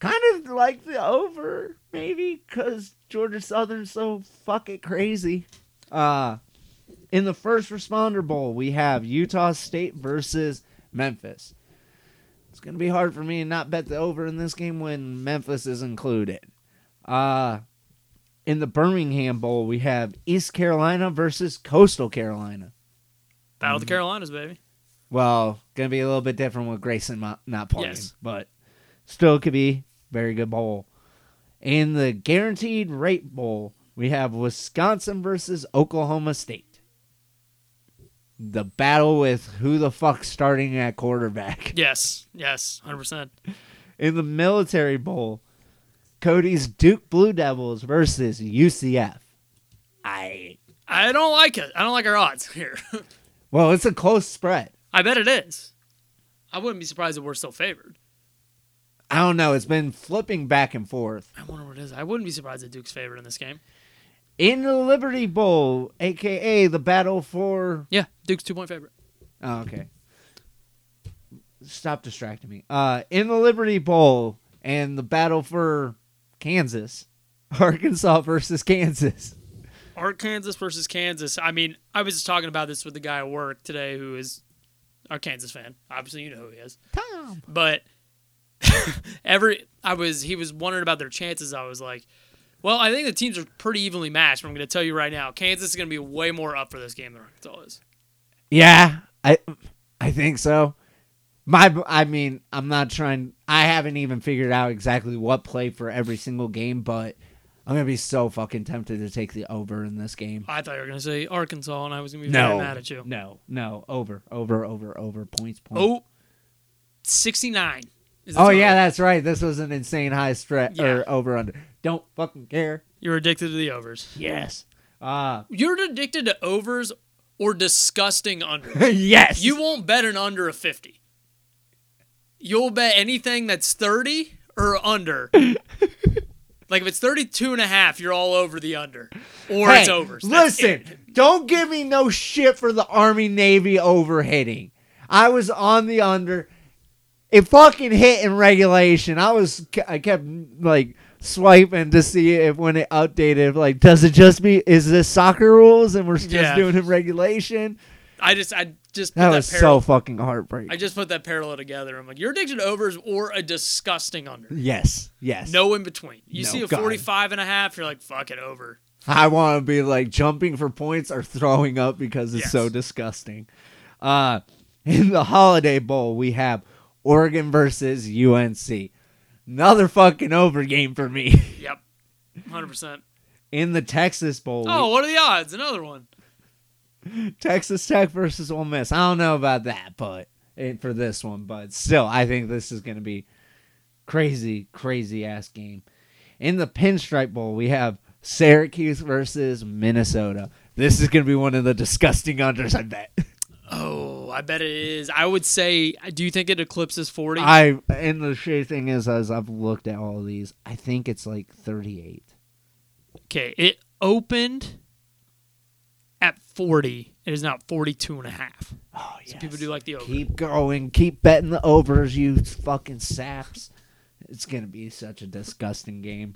S6: Kind of like the over, maybe, because Georgia Southern's so fucking crazy. Uh, in the first responder bowl, we have Utah State versus Memphis. It's gonna be hard for me to not bet the over in this game when Memphis is included. Uh, in the Birmingham Bowl, we have East Carolina versus Coastal Carolina.
S5: Battle of the Carolinas, baby.
S6: Well, gonna be a little bit different with Grayson not, not playing,
S5: Yes.
S6: but still could be very good bowl. In the guaranteed rate bowl, we have Wisconsin versus Oklahoma State. The battle with who the fuck's starting at quarterback.
S5: Yes, yes, hundred percent.
S6: In the military bowl, Cody's Duke Blue Devils versus UCF. I
S5: I don't like it. I don't like our odds here.
S6: well, it's a close spread.
S5: I bet it is. I wouldn't be surprised if we're still favored.
S6: I don't know. It's been flipping back and forth.
S5: I wonder what it is. I wouldn't be surprised if Duke's favored in this game.
S6: In the Liberty Bowl, aka the battle for.
S5: Yeah, Duke's two point favorite.
S6: Oh, okay. Stop distracting me. Uh, in the Liberty Bowl and the battle for Kansas, Arkansas versus Kansas.
S5: Arkansas versus Kansas. I mean, I was just talking about this with the guy at work today who is a Kansas fan. Obviously, you know who he is.
S6: Tom.
S5: But every I was he was wondering about their chances. I was like, well, I think the teams are pretty evenly matched. But I'm going to tell you right now, Kansas is going to be way more up for this game than Arkansas is.
S6: Yeah, I, I think so. My, I mean, I'm not trying. I haven't even figured out exactly what play for every single game, but I'm gonna be so fucking tempted to take the over in this game.
S5: I thought you were going to say Arkansas, and I was going to be very
S6: No,
S5: mad at you.
S6: no, no, over, over, over, over, points, points.
S5: Oh, 69.
S6: Oh yeah, that's right. This was an insane high stretch
S5: Yeah.
S6: or over under. Don't fucking care.
S5: You're addicted to the overs.
S6: Yes. Uh
S5: You're addicted to overs or disgusting unders.
S6: yes.
S5: You won't bet an under a 50. You'll bet anything that's 30 or under. like if it's 32 and a half, you're all over the under. Or
S6: Hey,
S5: it's overs. That's
S6: Listen,
S5: it.
S6: don't give me no shit for the Army Navy overhitting. I was on the under. It fucking hit in regulation. I was I kept like swiping to see if when it updated like does it just be is this soccer rules and we're just
S5: Yeah.
S6: doing it in regulation?
S5: I just I just put
S6: That
S5: that,
S6: was
S5: parallel,
S6: so fucking heartbreaking.
S5: I just put that parallel together. I'm like, your addiction to overs or a disgusting under.
S6: yes, yes.
S5: No in between. You
S6: No,
S5: see a
S6: God.
S5: 45 and a half, you're like, fuck it, over.
S6: I want to be like jumping for points or throwing up because it's
S5: Yes.
S6: so disgusting. Uh, in the Holiday Bowl, we have Oregon versus UNC. Another fucking over game for me.
S5: Yep. 100%.
S6: In the Texas Bowl,
S5: Oh, what are the odds? Another one.
S6: Texas Tech versus Ole Miss. I don't know about that, but eh, for this one, but still, I think this is going to be crazy, crazy ass game. In the Pinstripe Bowl, we have Syracuse versus Minnesota. This is going to be one of the disgusting unders, I bet.
S5: Oh, I bet it is. I would say, do you think it eclipses 40?
S6: I and the shitty thing is, as I've looked at all these, I think it's like 38.
S5: Okay, it opened at 40. It is now 42 and a half.
S6: Oh
S5: So people do like the over.
S6: Keep going. Keep betting the overs, you fucking saps. It's gonna be such a disgusting game.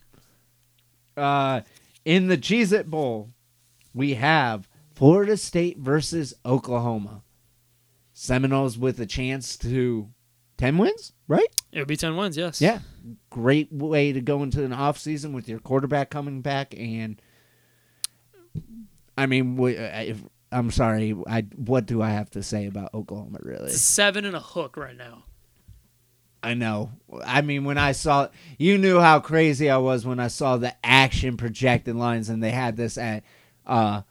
S6: Uh, in the Cheez It Bowl, we have Florida State versus Oklahoma. Seminoles with a chance to ten wins, right?
S5: It would be 10 wins, yes.
S6: Yeah. Great way to go into an off season with your quarterback coming back and I mean, if, I'm sorry. I what do I have to say about Oklahoma really?
S5: Seven and a hook right now.
S6: I know. I mean, when I saw, you knew how crazy I was when I saw the action projected lines, and they had this at uh,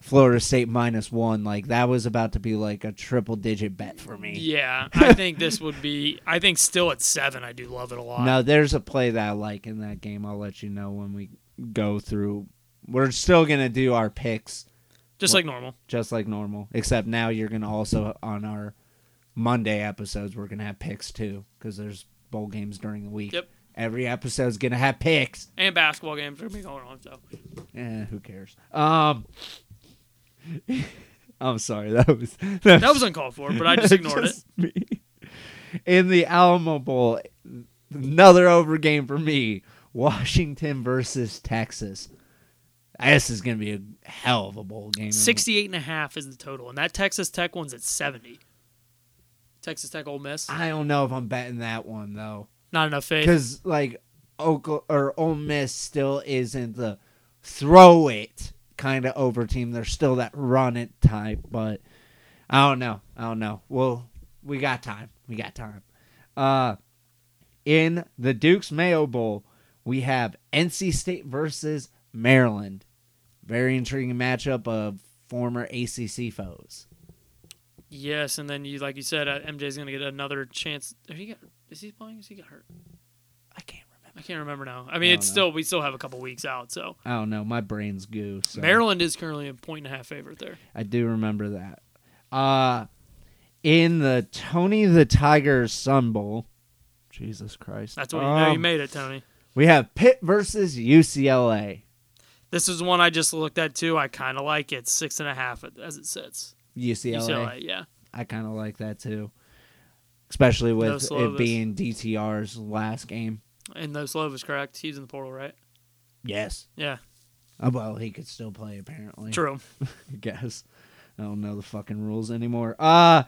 S6: Florida State minus one. Like that was about to be like a triple digit bet for me.
S5: Yeah, I think this would be. I think still at seven, I do love it a lot.
S6: No, there's a play that I like in that game. I'll let you know when we go through. We're still gonna do our picks
S5: just like normal.
S6: just like normal, except now you're gonna also on our Monday episodes we're gonna have picks too because there's bowl games during the week.
S5: Yep.
S6: Every episode's gonna have picks.
S5: And basketball games are gonna be going on. So
S6: Eh, who cares? Um, I'm sorry. That was
S5: that was uncalled for, but I just ignored it.
S6: me. In the Alamo Bowl, another over game for me. Washington versus Texas. This is gonna be a hell of a bowl game.
S5: 68 and a half is the total, and that Texas Tech one's at 70. Texas Tech Ole Miss,
S6: I don't know if I'm betting that one though,
S5: not enough faith.
S6: because like Oklahoma or Ole Miss still isn't the throw it kind of over team. They're still that run it type, but I don't know. I don't know. Well, we got time. We got time. Uh, in the Duke's Mayo Bowl, we have NC State versus Maryland. Very intriguing matchup of former ACC foes.
S5: Yes, and then you, like you said, uh, MJ's gonna get another chance. He got? Is he playing? Is he got hurt?
S6: I can't.
S5: I can't remember now. I mean,
S6: I
S5: it's
S6: know.
S5: still we still have a couple weeks out. So
S6: I don't know. My brain's goo. So.
S5: Maryland is currently a point and a half favorite there.
S6: I do remember that. Uh in the Tony the Tiger Sun Bowl. Jesus Christ.
S5: That's what you know. You
S6: Um,
S5: made it, Tony.
S6: We have Pitt versus UCLA.
S5: This is one I just looked at too. I kind of like it. Six and a half as it sits.
S6: UCLA.
S5: UCLA, yeah.
S6: I kind of like that too. Especially with
S5: No
S6: it being DTR's last game.
S5: And no Slovis correct. He's in the portal, right?
S6: Yes.
S5: Yeah,
S6: Oh, well, he could still play apparently.
S5: true.
S6: I guess. I don't know the fucking rules anymore. Uh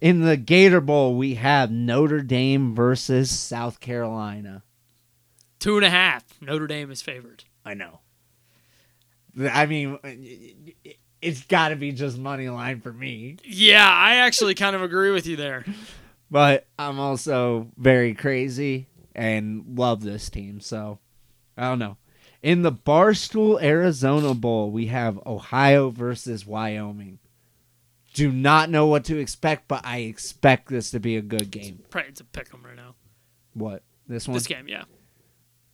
S6: in the Gator Bowl, we have Notre Dame versus South Carolina.
S5: Two and a half. Notre Dame is favored.
S6: I know. I mean, it's got to be just money line for me.
S5: Yeah, I actually kind of agree with you there.
S6: But I'm also very crazy and love this team. So I don't know. In the Barstool Arizona Bowl, we have Ohio versus Wyoming. Do not know what to expect, but I expect this to be a good game.
S5: Probably to pick them right now.
S6: What this one?
S5: This game, yeah.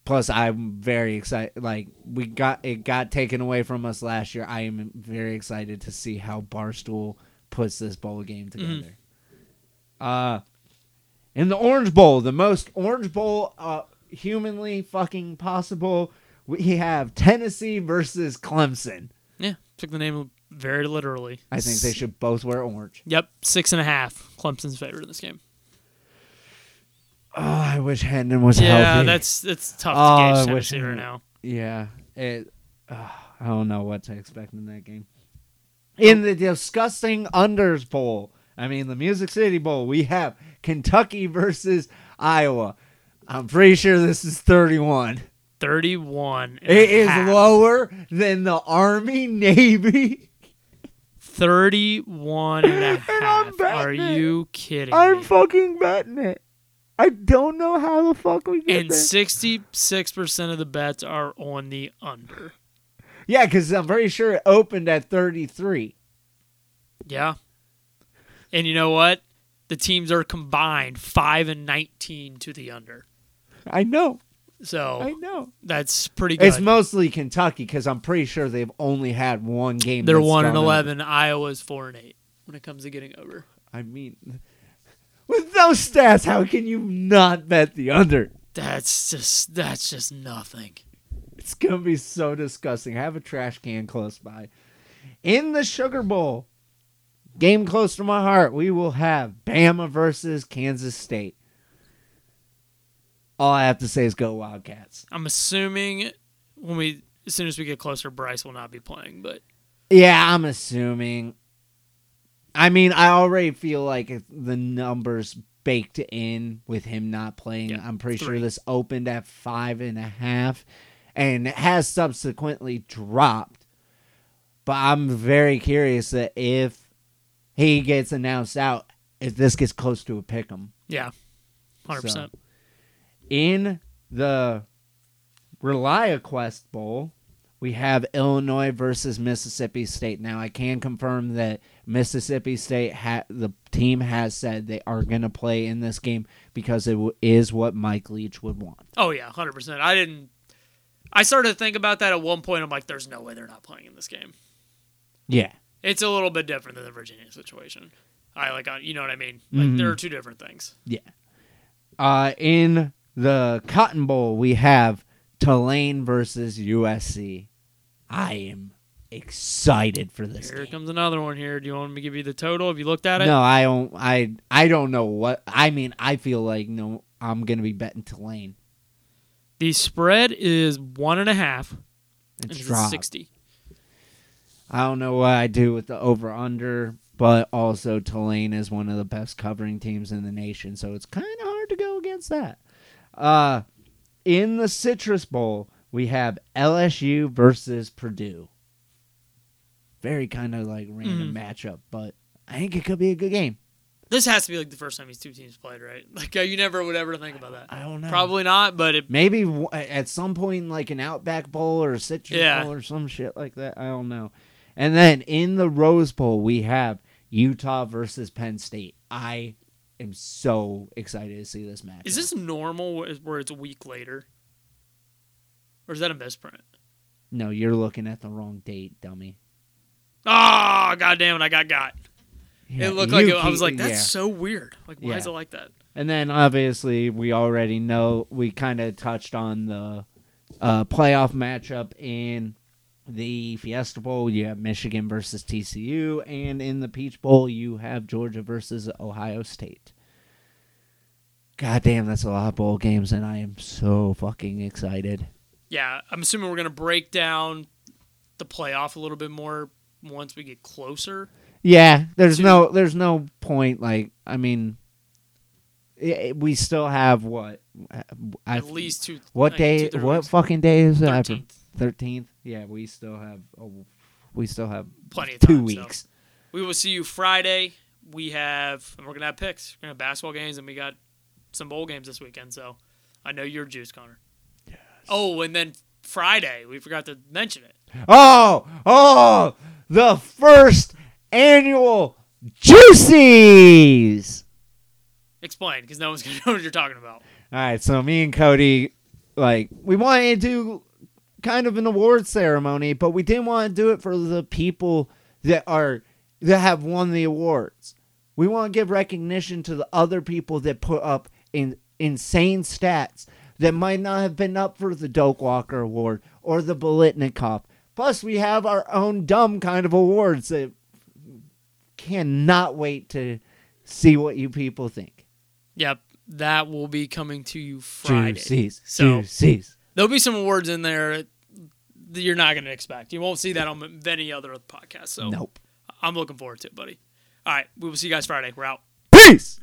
S6: Plus, I'm very excited. Like we got it got taken away from us last year. I am very excited to see how Barstool puts this bowl game together. Uh, in the Orange Bowl, the most Orange Bowl uh, humanly fucking possible, we have Tennessee versus Clemson.
S5: Yeah, took the name very literally.
S6: I think they should both wear orange.
S5: Yep, six and a half. Clemson's favorite in this game.
S6: Oh, I wish Hendon was
S5: Yeah,
S6: healthy.
S5: that's that's tough
S6: Oh,
S5: to
S6: I
S5: gauge
S6: wish
S5: Tennessee
S6: I-
S5: right now.
S6: Yeah, it. Uh, I don't know what to expect in that game. In the disgusting unders bowl, I mean the Music City Bowl, we have Kentucky versus Iowa. I'm pretty sure this is 31.
S5: 31. and
S6: It is
S5: half.
S6: lower than the Army Navy.
S5: 31 and a
S6: And I'm
S5: half.
S6: betting
S5: Are you kidding me?
S6: I'm
S5: me?
S6: fucking betting it. I don't know how the fuck we get
S5: and
S6: there.
S5: 66% of the bets are on the under.
S6: Yeah, because I'm pretty sure it opened at 33.
S5: Yeah. And you know what? The teams are combined 5 and 19 to the under.
S6: I know.
S5: So I
S6: know.
S5: that's pretty good.
S6: It's mostly Kentucky because I'm pretty sure they've only had one game.
S5: They're 1 and 11. Iowa's 4 and 8 when it comes to getting over.
S6: over. I mean, with those stats, how can you not bet the under?
S5: That's just that's just nothing.
S6: It's gonna be so disgusting. I Have a trash can close by. In the Sugar Bowl, game close to my heart, we will have Bama versus Kansas State. All I have to say is go Wildcats.
S5: I'm assuming when we as soon as we get closer Bryce will not be playing, but
S6: Yeah, I'm assuming. I mean, I already feel like the numbers baked in with him not playing.
S5: Yeah,
S6: I'm pretty sure this opened at five and a half and has subsequently dropped. But I'm very curious that if he gets announced out, if this gets close to a pick 'em.
S5: yeah. 100%.
S6: So, in the ReliaQuest Bowl, we have Illinois versus Mississippi State. Now, I can confirm that Mississippi State, ha- the team has said they are going to play in this game because it w- is what Mike Leach would want.
S5: Oh yeah, hundred percent. I didn't. I started to think about that at one point. I'm like, there's no way they're not playing in this game.
S6: Yeah.
S5: It's a little bit different than the Virginia situation. I like, you know what I mean? Like, there are two different things.
S6: Yeah. Uh, in the Cotton Bowl, we have Tulane versus USC. I am excited for this
S5: Here
S6: game.
S5: comes another one. Here, do you want me to give you the total? Have you looked at it?
S6: No, I don't. I I don't know what. I mean, I feel like no. I'm gonna be betting Tulane.
S5: The spread is one and a half. and
S6: It's
S5: It's
S6: dropped.
S5: sixty.
S6: I don't know what I do with the over under, but also Tulane is one of the best covering teams in the nation, so it's kind of hard to go against that. Uh, in the Citrus Bowl, we have LSU versus Purdue. Very kind of like random matchup, but I think it could be a good game.
S5: This has to be like the first time these two teams played, right? Like, uh, you never would ever think about that.
S6: I don't know.
S5: Probably not, but it,
S6: Maybe w- at some point, like an Outback Bowl or a Citrus
S5: Yeah.
S6: Bowl or some shit like that. I don't know. And then in the Rose Bowl, we have Utah versus Penn State. I am so excited to see this match.
S5: is this normal where where it's a week later, or is that a misprint?
S6: No, you're looking at the wrong date, dummy.
S5: Oh, god damn it! I got got.
S6: Yeah,
S5: it looked like it, I was like, that's
S6: yeah.
S5: so weird. Like, why is it like that?
S6: And then obviously we already know we kind of touched on the uh, playoff matchup in the Fiesta Bowl. You have Michigan versus TCU, and in the Peach Bowl you have Georgia versus Ohio State. God damn, that's a lot of bowl games, and I am so fucking excited.
S5: Yeah, I'm assuming we're gonna break down the playoff a little bit more once we get closer.
S6: Yeah, there's
S5: To-
S6: no there's no point. Like, I mean, i we still have what? Uh, I,
S5: At least two.
S6: What
S5: like,
S6: day? What fucking day is it?
S5: 13th.
S6: Thirteenth. Yeah, we still have. Oh, we still have
S5: Plenty of
S6: two
S5: time, so.
S6: weeks.
S5: We will see you Friday. We have, and we're gonna have picks. We're gonna have basketball games, and we got some bowl games this weekend. So I know you're juice, Connor. Yes. Oh, and then Friday, we forgot to mention it.
S6: Oh, oh, the first annual Juicies.
S5: Explain, because no one's gonna know what you're talking about.
S6: All right, so me and Cody, like, we wanted to do kind of an award ceremony, but we didn't want to do it for the people that are that have won the awards. We want to give recognition to the other people that put up in insane stats that might not have been up for the Doak Walker Award or the Biletnikoff. Plus, we have our own dumb kind of awards that cannot wait to see what you people think.
S5: Yep, that will be coming to you Friday.
S6: Juicies,
S5: So
S6: juicies.
S5: there'll be some awards in there you're not gonna expect. You won't see that on any other podcast. So
S6: Nope.
S5: I'm looking forward to it, buddy. All right, we will see you guys Friday. We're out.
S6: Peace.